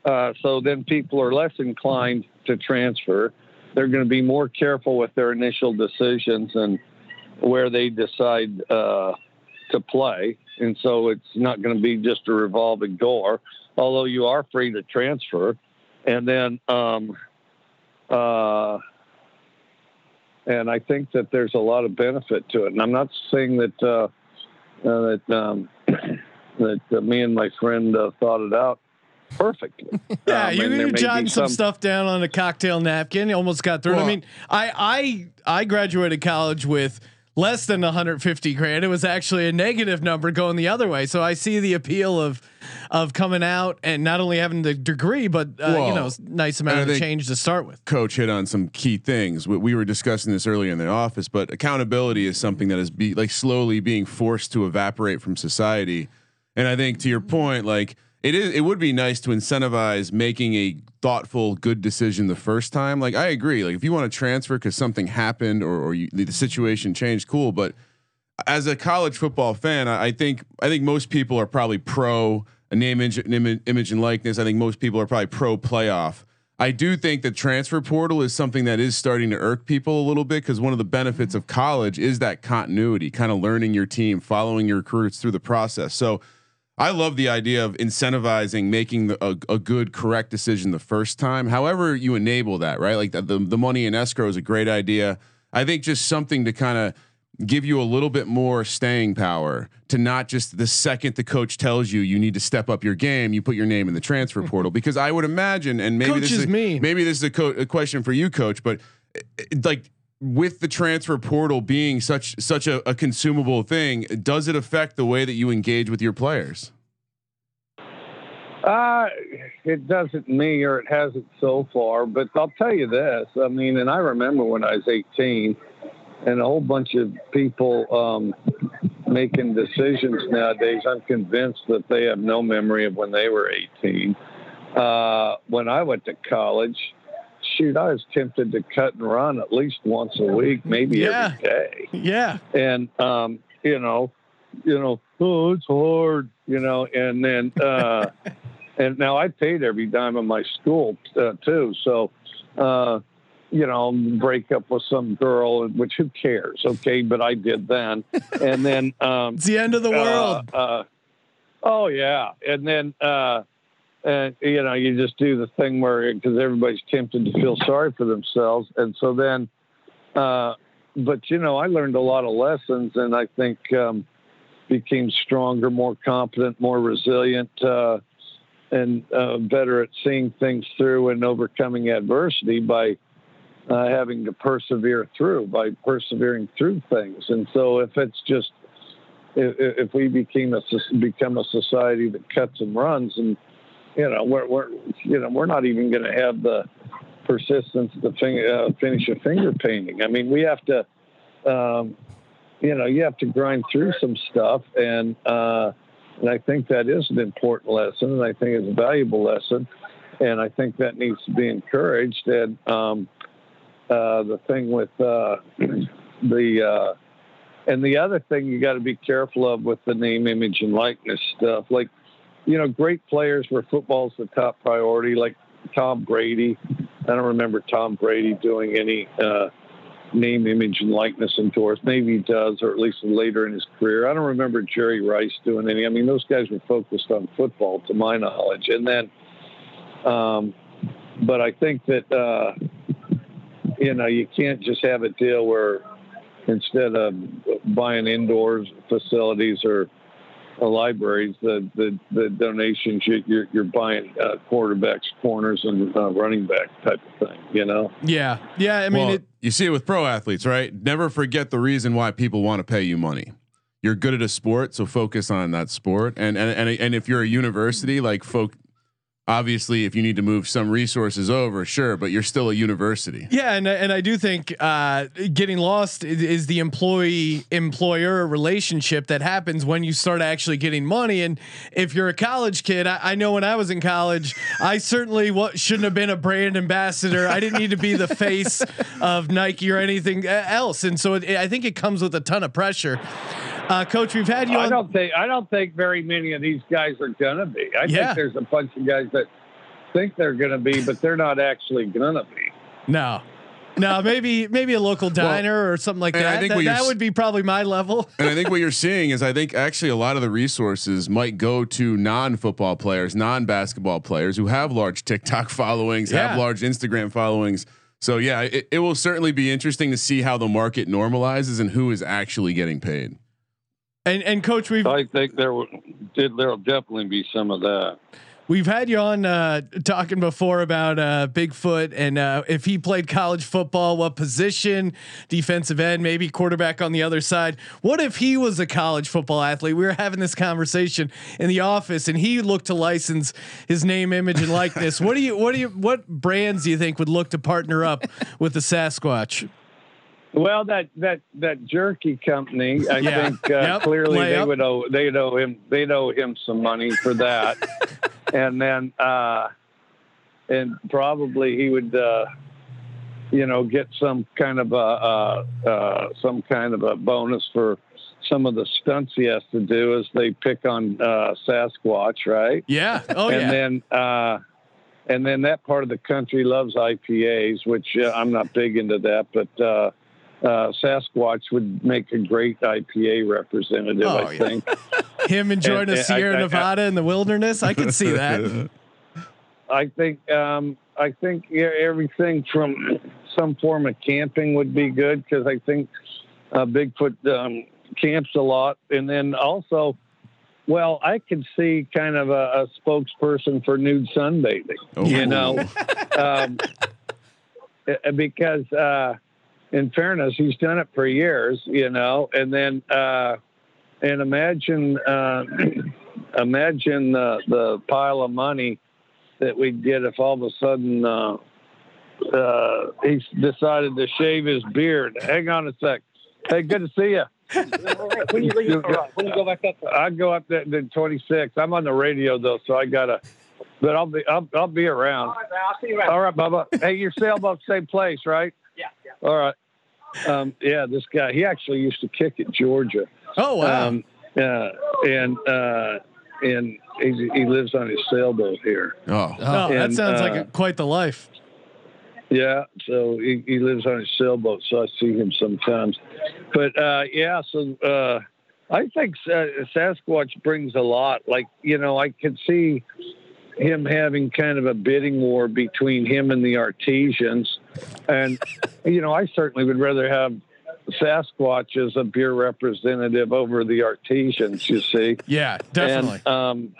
S2: uh, so then people are less inclined to transfer. They're going to be more careful with their initial decisions and where they decide uh, to play, and so it's not going to be just a revolving door. Although you are free to transfer, and then um, uh, and I think that there's a lot of benefit to it. And I'm not saying that uh, uh, that um, *coughs* that uh, me and my friend uh, thought it out perfectly. *laughs*
S1: Yeah,
S2: Um,
S1: you you jotting
S2: be
S1: some, stuff down on a cocktail napkin. You almost got through. it. I mean, I I I graduated college with less than 150 grand. It was actually a negative number going the other way. So I see the appeal of of coming out and not only having the degree, but uh, you know, nice amount of change to start with.
S5: coach hit on some key things. We, we were discussing this earlier in the office, but accountability is something that is be like slowly being forced to evaporate from society. And I think to your point, like it is, it would be nice to incentivize making a thoughtful, good decision the first time. Like I agree, like if you want to transfer because something happened or, or you, the situation changed, cool. But as a college football fan, I, I think I think most people are probably pro name, image, image, image and likeness. I think most people are probably pro playoff. I do think the transfer portal is something that is starting to irk people a little bit because one of the benefits of college is that continuity, kind of learning your team, following your recruits through the process. So I love the idea of incentivizing making the, a, a good, correct decision the first time. However, you enable that, right? Like the, the, the money in escrow is a great idea. I think just something to kind of give you a little bit more staying power to not just the second the coach tells you you need to step up your game, you put your name in the transfer *laughs* portal. Because I would imagine, and maybe
S1: Coach
S5: this
S1: is
S5: a,
S1: mean.
S5: maybe this is a, co- a question for you, coach, but uh, like with the transfer portal being such such a, a consumable thing, does it affect the way that you engage with your players?
S2: Uh, it doesn't me or it hasn't so far, but I'll tell you this. I mean, and I remember when I was 18 and a whole bunch of people um, making decisions nowadays. I'm convinced that they have no memory of when they were 18. Uh, when I went to college, shoot, I was tempted to cut and run at least once a week, maybe
S1: Yeah.
S2: every day
S1: Yeah.
S2: and um, you know, you know, oh, it's hard, you know, and then uh, *laughs* and now I paid every dime of my school uh, too, so uh, you know, break up with some girl, which who cares, okay? But I did then, and then *laughs* um,
S1: It's the end of the world.
S2: uh, uh, oh yeah, and then uh, and you know you just do the thing where because everybody's tempted to feel sorry for themselves, and so then, uh, but you know I learned a lot of lessons, and I think um, became stronger, more competent, more resilient, uh, and uh, better at seeing things through and overcoming adversity by. Uh, having to persevere through by persevering through things, and so if it's just if, if we became a become a society that cuts and runs, and you know we're, we're you know we're not even going to have the persistence to fin- uh, finish a finger painting. I mean, we have to, um, you know, you have to grind through some stuff, and uh, and I think that is an important lesson, and I think it's a valuable lesson, and I think that needs to be encouraged. And um, uh, the thing with uh, *clears throat* the uh, and the other thing you got to be careful of with the name, image, and likeness stuff. Like, you know, great players where football's the top priority, like Tom Brady. I don't remember Tom Brady doing any uh, name, image, and likeness endorsed. Maybe he does, or at least later in his career. I don't remember Jerry Rice doing any. I mean, those guys were focused on football, to my knowledge. And then, um, but I think that, uh, you know, you can't just have a deal where instead of buying indoors facilities or libraries, the, the, the donations you, you're, you're buying uh, quarterbacks, corners, and uh, running back type of thing. You know.
S1: Yeah. Yeah. I mean,
S5: well,
S1: it,
S5: you see it with pro athletes, right? Never forget the reason why people want to pay you money. You're good at a sport, so focus on that sport. And and and, and if you're a university, like folk, obviously, if you need to move some resources over, sure, but you're still a university.
S1: Yeah, and and I do think uh, getting lost is, is the employee employer relationship that happens when you start actually getting money. And if you're a college kid, I, I know when I was in college, I certainly what shouldn't have been a brand ambassador. I didn't need to be the face of Nike or anything uh, else. And so it, I think it comes with a ton of pressure. Uh, Coach, we've had you
S2: I
S1: on.
S2: don't think I don't think very many of these guys are gonna be. I
S1: Yeah.
S2: think there's a bunch of guys that think they're gonna be, but they're not actually gonna be.
S1: No. No, maybe maybe a local diner or something like
S5: and I
S1: that.
S5: think
S1: That, that would be probably my level. *laughs*
S5: And I think what you're seeing is I think actually a lot of the resources might go to non-football players, non-basketball players who have large TikTok *laughs* followings,
S1: Yeah.
S5: have large Instagram followings. So yeah, it, it will certainly be interesting to see how the market normalizes and who is actually getting paid.
S1: And and coach, we've
S2: I think there will there'll definitely be some of that.
S1: We've had you on uh, talking before about uh, Bigfoot and uh, if he played college football, what position, defensive end, maybe quarterback on the other side. What if he was a college football athlete? We were having this conversation in the office, and he looked to license his name, image, and likeness. what do you, what do you, what brands do you think would look to partner up with the Sasquatch?
S2: Well, that that that jerky company, I
S1: Yeah.
S2: think uh,
S1: Yep.
S2: clearly they
S1: Layup.
S2: would owe they owe him they owe him some money for that, *laughs* and then uh, and probably he would uh, you know get some kind of a uh, uh, some kind of a bonus for some of the stunts he has to do as they pick on uh, Sasquatch, right?
S1: Yeah. Oh
S2: and
S1: yeah.
S2: then uh, and then that part of the country loves IPAs, which uh, I'm not big into that, but uh, Sasquatch would make a great IPA representative.
S1: Oh,
S2: I
S1: yeah.
S2: think. *laughs*
S1: Him enjoying
S2: And-
S1: a
S2: I-
S1: Sierra
S2: I-
S1: Nevada in the wilderness. I can see that. *laughs*
S2: I think um, I think yeah, everything from some form of camping would be good because I think uh, Bigfoot um, camps a lot, and then also, well, I could see kind of a, a spokesperson for nude sunbathing. You know, *laughs* um, uh, because uh, in fairness, he's done it for years. You know, and then uh, and imagine uh, *clears throat* imagine the the pile of money that we'd get if all of a sudden uh, uh, he decided to shave his beard. Hang on a sec. Hey, good to see you. *laughs*
S7: when you leave, when you go back up, there?
S2: I go up to, to 26. I'm on the radio though, so I gotta. But I'll be I'll, I'll be around.
S7: All right, I'll see you around.
S2: All right, Bubba. Hey, your sailboat same place, right?
S7: Yeah, yeah.
S2: All right. Um, yeah, this guy. He actually used to kick at Georgia.
S1: Oh wow.
S2: Um, uh, and uh, and he, he lives on his sailboat here.
S5: Oh,
S1: oh, that
S2: and,
S1: sounds like
S2: uh,
S1: a, quite the life.
S2: Yeah, so he, he lives on his sailboat, so I see him sometimes. But uh, yeah, so uh, I think Sasquatch brings a lot. Like you know, I could see him having kind of a bidding war between him and the Artesians, and *laughs* you know, I certainly would rather have Sasquatch as a beer representative over the Artesians. You see,
S1: Yeah, definitely.
S2: And, um,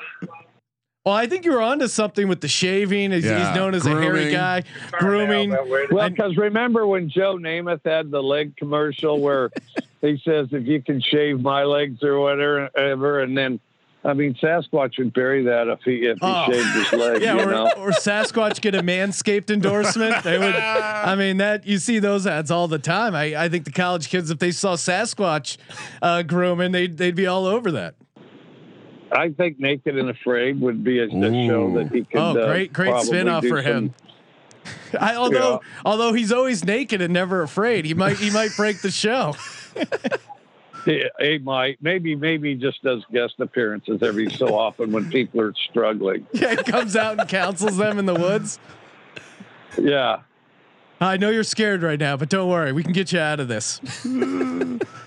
S1: well, I think you're onto something with the shaving. He's,
S5: Yeah,
S1: he's known as a hairy guy, grooming.
S2: Well, because remember when Joe Namath had the leg commercial where *laughs* he says, "If you can shave my legs or whatever," and then, I mean, Sasquatch would bury that if he if he
S1: Oh.
S2: shaved his leg. *laughs*
S1: Yeah,
S2: you
S1: or,
S2: know.
S1: or Sasquatch get a Manscaped endorsement. They would. I mean, that you see those ads all the time. I, I think the college kids, if they saw Sasquatch uh, grooming, they'd they'd be all over that.
S2: I think Naked and Afraid would be a, a show that he could.
S1: Oh,
S2: uh,
S1: great, great
S2: probably
S1: spin-off for him. *laughs* I, although
S2: Yeah.
S1: although he's always naked and never afraid, he might he might break the show. *laughs*
S2: Yeah, he might. Maybe maybe just does guest appearances every so *laughs* often when people are struggling.
S1: Yeah, he comes out and counsels them in the woods.
S2: Yeah.
S1: I know you're scared right now, but don't worry, we can get you out of this. *laughs*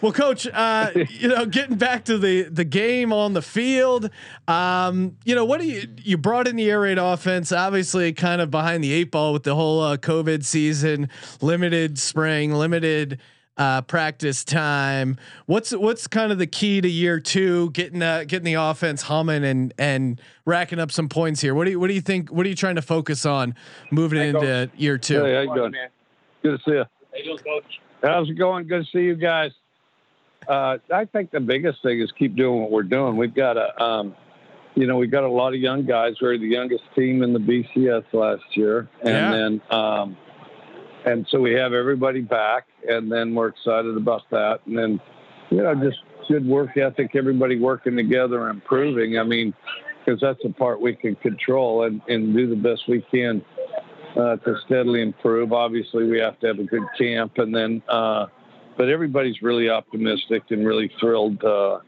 S1: well, coach, uh, you know, getting back to the the game on the field, um, you know, what do you you brought in the air raid offense? Obviously, kind of behind the eight ball with the whole uh, COVID season, limited spring, limited uh, practice time. What's what's kind of the key to year two, getting uh, getting the offense humming and and racking up some points here? What do you what do you think? What are you trying to focus on moving into year two?
S2: Hey, how you doing? Good to see you.
S7: How you doing, coach?
S2: How's it going? Good to see you guys. Uh, I think the biggest thing is keep doing what we're doing. We've got a, um, you know, we've got a lot of young guys. We're the youngest team in the BCS last year, and
S1: Yeah.
S2: then, um, and so we have everybody back, and then we're excited about that. And then, you know, just good work ethic, everybody working together improving. I mean, because that's the part we can control and, and do the best we can uh, to steadily improve. Obviously, we have to have a good camp, and then, uh, but everybody's really optimistic and really thrilled, uh,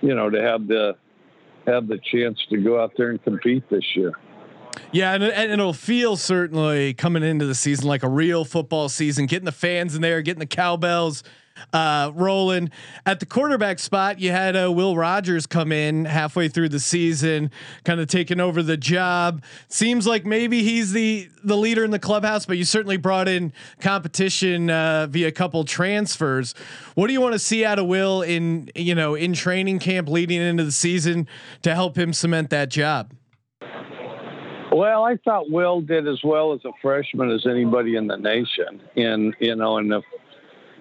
S2: you know, to have the have the chance to go out there and compete this year.
S1: Yeah, and, and it'll feel certainly coming into the season like a real football season, getting the fans in there, getting the cowbells uh, rolling. At the quarterback spot, you had uh, Will Rogers come in halfway through the season, kind of taking over the job. Seems like maybe he's the the leader in the clubhouse, but you certainly brought in competition uh, via a couple transfers. What do you want to see out of Will in you know in training camp leading into the season to help him cement that job?
S2: Well, I thought Will did as well as a freshman as anybody in the nation, and you know, and if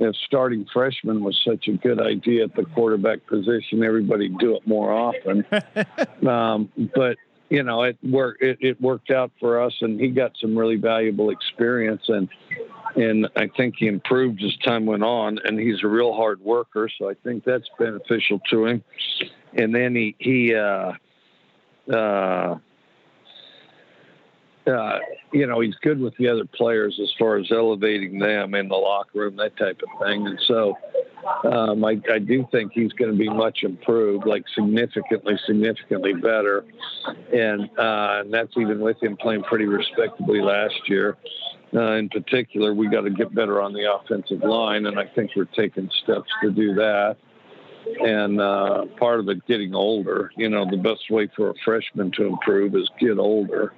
S2: if starting freshman was such a good idea at the quarterback position, everybody do it more often. *laughs* um, but you know, it worked. It, it worked out for us, and he got some really valuable experience, and and I think he improved as time went on. And he's a real hard worker, so I think that's beneficial to him. And then he he. Uh, uh, uh, you know, he's good with the other players as far as elevating them in the locker room, that type of thing. And so um, I, I do think he's going to be much improved, like significantly, significantly better. And, uh, and that's even with him playing pretty respectably last year. uh, in particular, we got to get better on the offensive line, and I think we're taking steps to do that. And uh, part of it, getting older. You know, the best way for a freshman to improve is get older,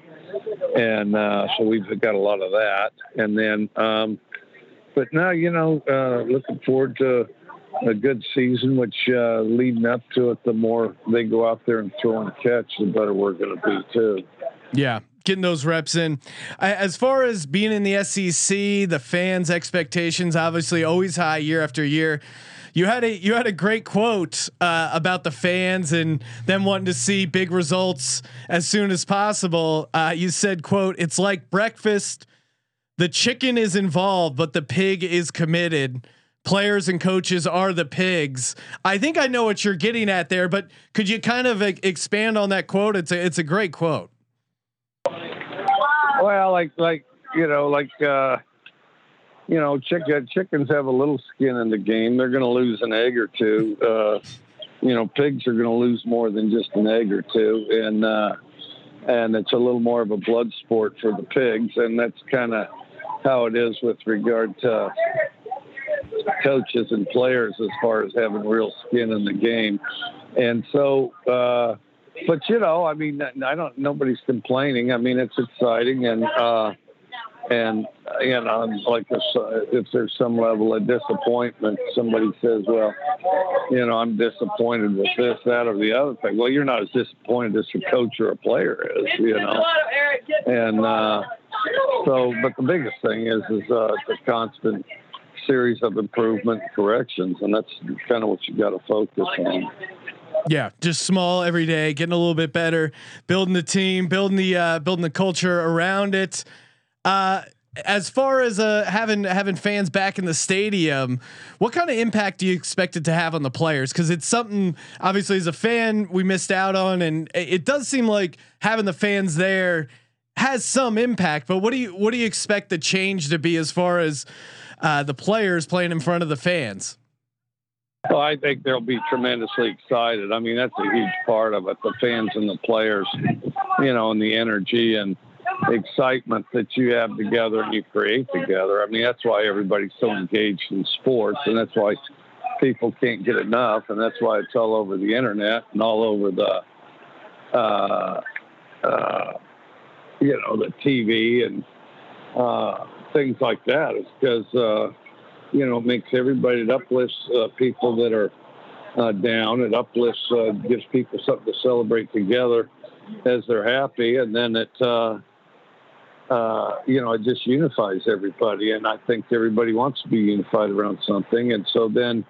S2: and uh, so we've got a lot of that. And then, um, but now, you know, uh, looking forward to a good season, which uh, leading up to it, the more they go out there and throw and catch, the better we're going to be too.
S1: Yeah, getting those reps in. As far as being in the SEC, the fans' expectations obviously always high year after year. You had a you had a great quote uh, about the fans and them wanting to see big results as soon as possible. Uh, you said, "quote It's like breakfast. The chicken is involved, but the pig is committed." Players and coaches are the pigs. I think I know what you're getting at there, but could you kind of expand on that quote? It's a it's a great quote.
S2: Well, like like you know, like uh, you know, chicken chickens have a little skin in the game. They're going to lose an egg or two. Uh, you know, pigs are going to lose more than just an egg or two, and uh, and it's a little more of a blood sport for the pigs, and that's kind of how it is with regard to coaches and players as far as having real skin in the game. And so, uh, but you know, I mean, I don't. Nobody's complaining. I mean, it's exciting, and uh, and you know, like if, if there's some level of disappointment, somebody says, "Well, you know, I'm disappointed with this, that, or the other thing." Well, you're not as disappointed as your coach or a player is, you know. And uh, so, but the biggest thing is is uh, the constant series of improvement and corrections, and that's kind of what you got to focus on.
S1: Yeah, just small every day, getting a little bit better, building the team, building the uh, building the culture around it. Uh, as far as uh, having having fans back in the stadium, what kind of impact do you expect it to have on the players? Because it's something obviously as a fan we missed out on, and it, does seem like having the fans there has some impact. But what do you what do you expect the change to be as far as uh, the players playing in front of the fans?
S2: Well, I think they'll be tremendously excited. I mean, that's a huge part of it. The fans and the players, you know, and the energy and excitement that you have together and you create together. I mean, that's why everybody's so engaged in sports, and that's why people can't get enough, and that's why it's all over the internet and all over the, uh, uh, you know, the TV and uh, things like that. It's because uh, you know, it makes everybody, it uplifts uh, people that are uh, down. It uplifts, gives people something to celebrate together as they're happy. And then it, uh, uh, you know, it just unifies everybody. And I think everybody wants to be unified around something. And so then,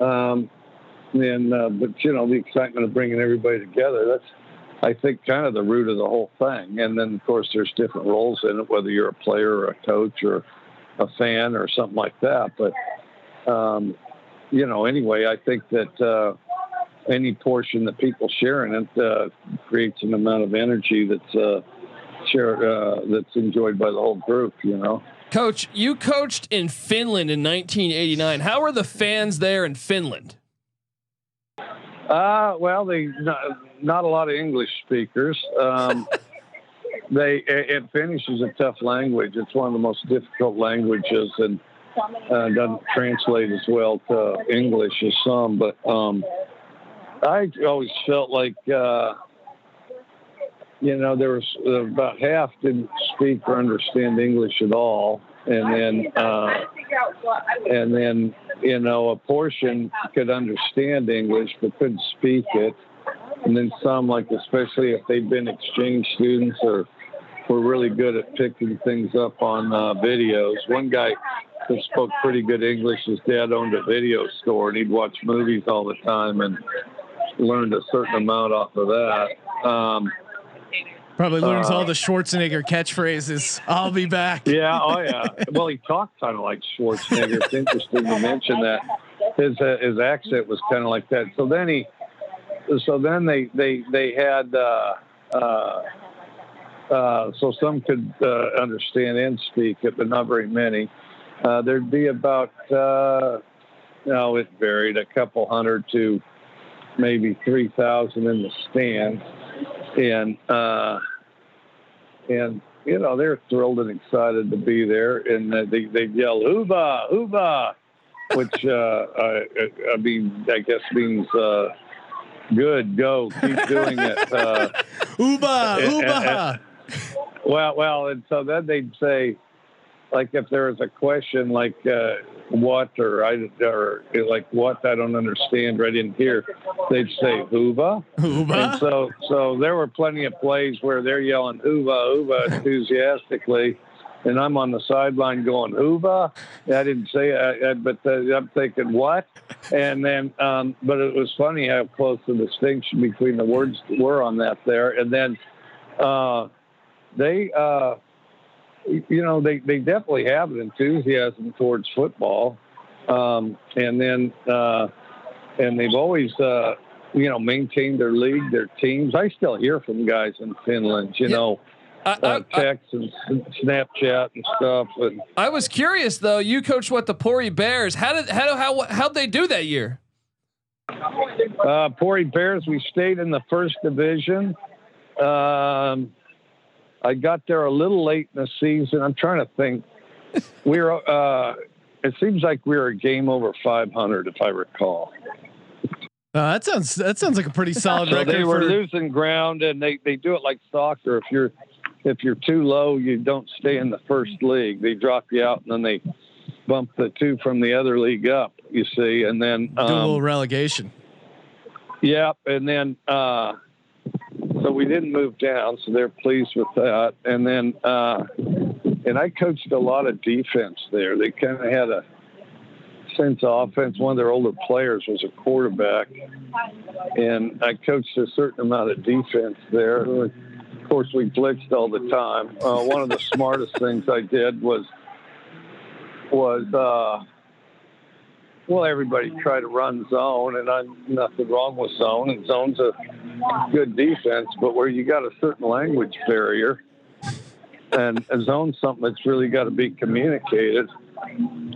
S2: um, then, uh, but you know, the excitement of bringing everybody together, that's, I think, kind of the root of the whole thing. And then, of course, there's different roles in it, whether you're a player or a coach or a fan or something like that. But um, you know, anyway, I think that uh, any portion that people share in it uh, creates an amount of energy that's uh, uh, that's enjoyed by the whole group. You know.
S6: Coach, you coached in Finland in 1989. How were the fans there in Finland?
S2: Uh, well, they not, not a lot of English speakers. Um, *laughs* they it, Finnish is a tough language. It's one of the most difficult languages, and uh, doesn't translate as well to English as some. But um, I always felt like uh, you know there was uh, about half didn't speak or understand English at all, and then uh, and then you know a portion could understand English but couldn't speak it. And then some, like especially if they'd been exchange students or were really good at picking things up on uh, videos. One guy who spoke pretty good English, his dad owned a video store, and he'd watch movies all the time and learned a certain amount off of that. Um,
S1: Probably learns
S2: Uh,
S1: all the Schwarzenegger catchphrases. I'll be back.
S2: yeah, oh yeah. Well, he talked kind of like Schwarzenegger. It's interesting to mention that his uh, his accent was kind of like that. So then he, so then they they they had. Uh, uh, uh, so some could uh, understand and speak it, but not very many. Uh, there'd be about, uh, no, it varied, a couple hundred to maybe 3,000 in the stands. And, uh, and you know they're thrilled and excited to be there, and they they yell "Hooba, Hooba," which uh, I, I mean I guess means uh, good, go, keep doing it. Uh, *laughs*
S1: Uba,
S2: and-
S1: Uba.
S2: well, well, and so then they'd say, like, if there was a question like uh, what or I or like what I don't understand, or I didn't hear, they'd say "Hooba." And so, so there were plenty of plays where they're yelling "Hooba, Hooba" *laughs* enthusiastically, and I'm on the sideline going "Hooba." I didn't say it, but uh, I'm thinking what, and then, um, but it was funny how close the distinction between the words were on that there, and then uh, they, uh, you know, they they definitely have an enthusiasm towards football, um, and then, uh, and they've always. Uh, you know, maintained their league, their teams. I still hear from guys in Finland, you
S6: Yeah.
S2: know,
S6: I,
S2: uh,
S6: I, I,
S2: texts and Snapchat and stuff. And
S6: I was curious though. You coached what the Pori Bears. How did how how how'd they do that year?
S2: uh, Pori Bears, we stayed in the first division. Um, I got there a little late in the season. I'm trying to think. We *laughs* were. Uh, it seems like we were a game over 500, if I recall.
S1: Uh, that sounds that sounds like a pretty *laughs* solid
S2: So
S1: record.
S2: they were
S1: for,
S2: losing ground, and they, they do it like soccer. If you're if you're too low, you don't stay in the first league. They drop you out, and then they bump the two from the other league up. You see, and then
S1: do a little
S2: um,
S1: relegation.
S2: yeah, and then uh, so we didn't move down, so they're pleased with that. And then uh, and I coached a lot of defense there. They kind of had a sense of offense. One of their older players was a quarterback, and I coached a certain amount of defense there. Of course, we blitzed all the time. Uh, one of the smartest things I did was was uh, well, everybody tried to run zone, and I'm nothing wrong with zone, and zone's a good defense, but where you got a certain language barrier, and a zone's something that's really got to be communicated.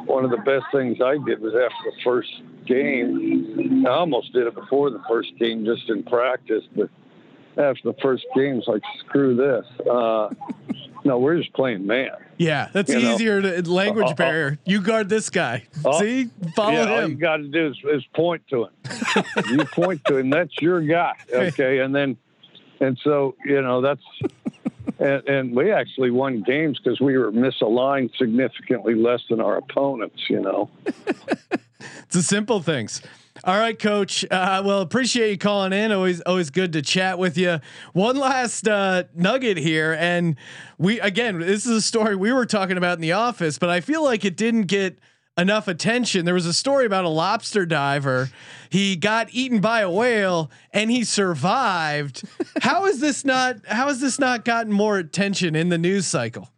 S2: One of the best things I did was after the first game. I almost did it before the first game, just in practice, but after the first game, it's like screw this. Uh, no, we're just playing man.
S1: Yeah, that's
S2: you know.
S1: easier to language
S2: Uh, uh,
S1: barrier. You guard this guy.
S2: Oh,
S1: See, follow
S2: yeah, all you got to do is, is point to him. you *laughs* point to him. That's your guy. Okay, and then, and so you know that's, and, and we actually won games because we were misaligned significantly less than our opponents. You know. *laughs*
S1: It's the simple things. All right, coach. Uh, well, appreciate you calling in. Always, always good to chat with you. One last uh, nugget here, and we again, this is a story we were talking about in the office, but I feel like it didn't get enough attention. There was a story about a lobster diver. He got eaten by a whale and he survived. *laughs* how is this not? How has this not gotten more attention in the news cycle?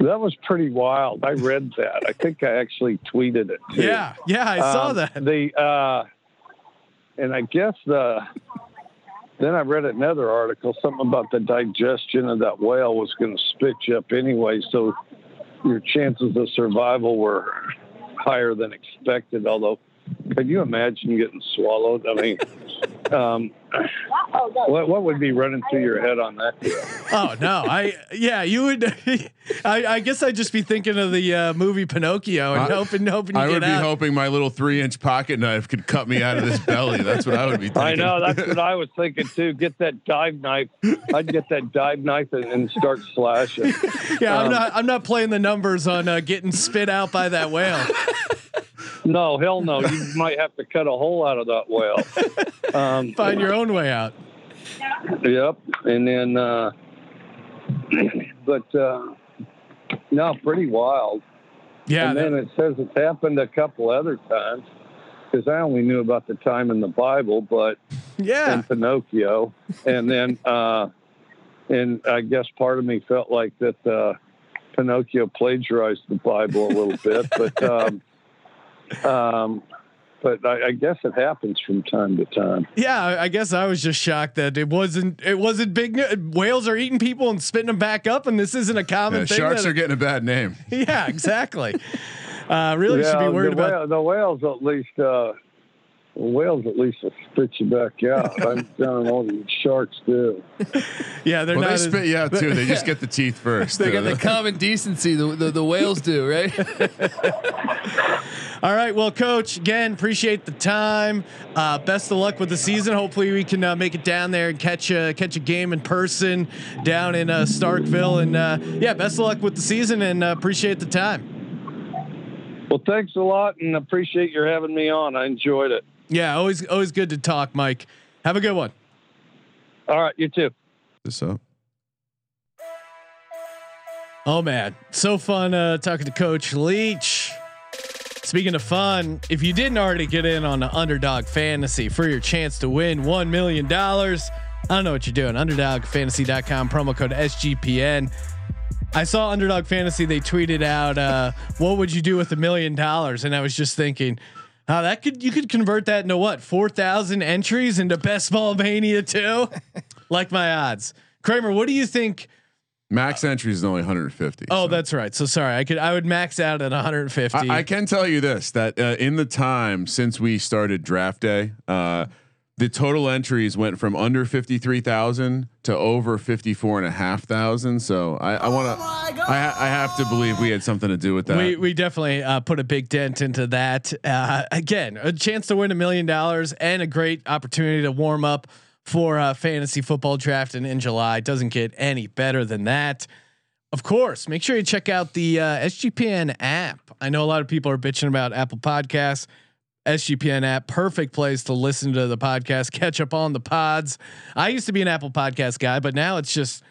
S2: That was pretty wild. I read that. I think I actually tweeted it. Too.
S1: Yeah, yeah, I saw
S2: Um,
S1: that.
S2: The uh, and I guess the then I read another article, something about the digestion of that whale was going to spit you up anyway, so your chances of survival were higher than expected. Although, could you imagine getting swallowed? I mean, um, what what would be running through your head on that?
S1: Oh no, I yeah, you would. *laughs* I, I guess I'd just be thinking of the uh, movie Pinocchio and
S5: I-
S1: hoping, hoping you
S5: I
S1: get
S5: would be
S1: out.
S5: hoping my little three inch pocket knife could cut me out of this belly. That's what I would be thinking.
S2: I know that's what *laughs* I was thinking too. Get that dive knife. I'd get that dive knife and, and start slashing. *laughs*
S1: yeah, I'm
S2: um,
S1: not. I'm not playing the numbers on uh, getting spit out by that whale.
S2: No, hell no. You *laughs* might have to cut a hole out of that well. Um,
S1: Find your own way out.
S2: Yep. And then, uh, but uh, no, pretty wild.
S1: Yeah,
S2: and then it says it's happened a couple other times because I only knew about the time in the Bible, but *laughs*
S1: yeah.
S2: in Pinocchio, and then uh, and I guess part of me felt like that uh, Pinocchio plagiarized the Bible a little bit, but um, um, but I, I guess it happens from time to time.
S1: Yeah, I I guess I was just shocked that it wasn't. It wasn't big. nu- Whales are eating people and spitting them back up, and this isn't a common
S5: Yeah,
S1: thing.
S5: sharks
S1: that-
S5: are getting a bad name. *laughs*
S1: yeah, exactly. Uh, really should be worried
S2: the,
S1: about.
S2: whale- the whales at least. Uh, Well, whales at least will spit you back out. *laughs* I'm down all these sharks do.
S1: Yeah, they're
S5: Well,
S1: not.
S5: they
S1: as-
S5: spit you out too. They just get the teeth *laughs* first.
S6: They got the *laughs* common decency the, the, the whales do, right?
S1: All right, well, coach, again, appreciate the time. Uh, best of luck with the season. Hopefully, we can uh, make it down there and catch a catch a game in person down in uh, Starkville. And uh, yeah, best of luck with the season, and uh, appreciate the time.
S2: Well, thanks a lot, and appreciate your having me on. I enjoyed it.
S1: Yeah, always always good to talk, Mike. Have a good one.
S2: All right, you too.
S5: this up.
S1: Oh man, so fun uh, talking to Coach Leach. Speaking of fun, if you didn't already get in on the Underdog Fantasy for your chance to win one million dollars, I don't know what you're doing. UnderdogFantasy.com promo code SGPN. I saw Underdog Fantasy. They tweeted out, uh, "What would you do with a million dollars?" And I was just thinking, how that could you could convert that into what four thousand entries into Best Ball Mania too? *laughs* like my odds, Kramer. What do you think?
S5: Max entries is only 150.
S1: Oh,
S5: so.
S1: that's right. So sorry, I could I would max out at 150.
S5: I, I can tell you this: that uh, in the time since we started draft day, uh, the total entries went from under 53,000 to over 54 and a half thousand. So I, I want to, I, I have to believe we had something to do with that.
S1: we we definitely uh, put a big dent into that. Uh, again, a chance to win a million dollars and a great opportunity to warm up for uh, fantasy football draft in, in July. Doesn't get any better than that. Of course, make sure you check out the uh, SGPN app. I know a lot of people are bitching about Apple Podcasts. SGPN app, perfect place to listen to the podcast, catch up on the pods. I used to be an Apple Podcast guy, but now it's just,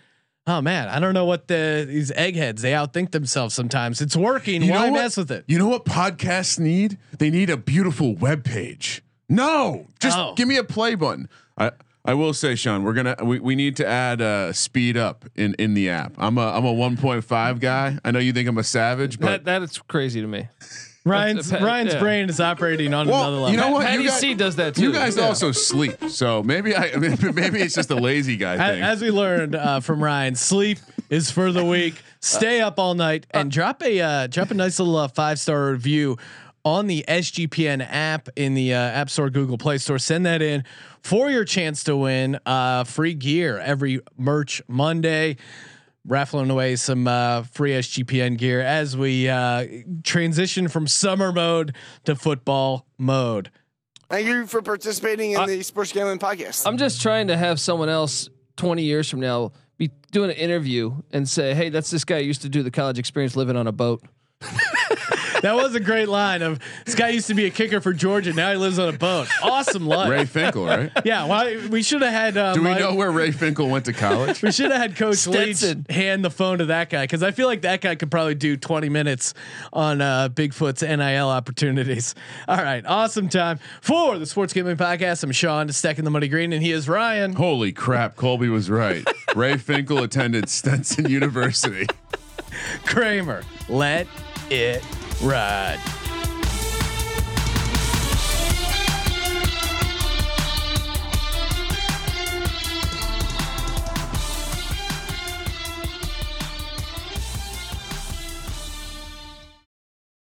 S1: oh man, I don't know what the these eggheads they outthink themselves sometimes. It's working.
S5: You
S1: Why
S5: what?
S1: mess with it?
S5: You know what podcasts need? They need a beautiful web page. No, just
S1: Oh.
S5: give me a play button. I I will say, Sean, we're gonna we, we need to add uh, speed up in in the app. I'm a I'm a 1.5 guy. I know you think I'm a savage, but
S6: that that is crazy to me.
S1: Ryan's
S6: Pat-
S1: Ryan's
S6: yeah.
S1: brain is operating on another level.
S5: you know what?
S6: Patty
S5: you guys,
S6: C does that too.
S5: you guys
S6: Yeah.
S5: also sleep, so maybe I *laughs* maybe it's just a lazy guy
S1: A-
S5: thing.
S1: As we learned uh, from Ryan, sleep is for the weak. Stay up all night and drop a uh, drop a nice little uh, five star review on the SGPN app in the uh, App Store, Google Play Store. Send that in for your chance to win uh, free gear every merch Monday. Raffling away some uh, free SGPN gear as we uh, transition from summer mode to football mode.
S8: Thank you for participating in
S6: I-
S8: the Sports Gambling Podcast.
S6: I'm just trying to have someone else 20 years from now be doing an interview and say, "Hey, that's this guy who used to do the college experience living on a boat." *laughs*
S1: That was a great line of this guy used to be a kicker for Georgia. Now he lives on a boat. Awesome life.
S5: Ray Finkle, right?
S1: Yeah, why we should have had. Uh,
S5: Do we
S1: Mike-
S5: know where Ray Finkle went to college? *laughs*
S1: We should have had Coach
S6: Stetson.
S1: Leach hand the phone to that guy because I feel like that guy could probably do 20 minutes on uh, Bigfoot's NIL opportunities. All right, awesome time for the Sports Gambling Podcast. I'm Sean, stacking the money green, and he is Ryan.
S5: Holy crap, Colby was right. Ray Finkle attended Stetson University.
S1: Kramer. Let it ride.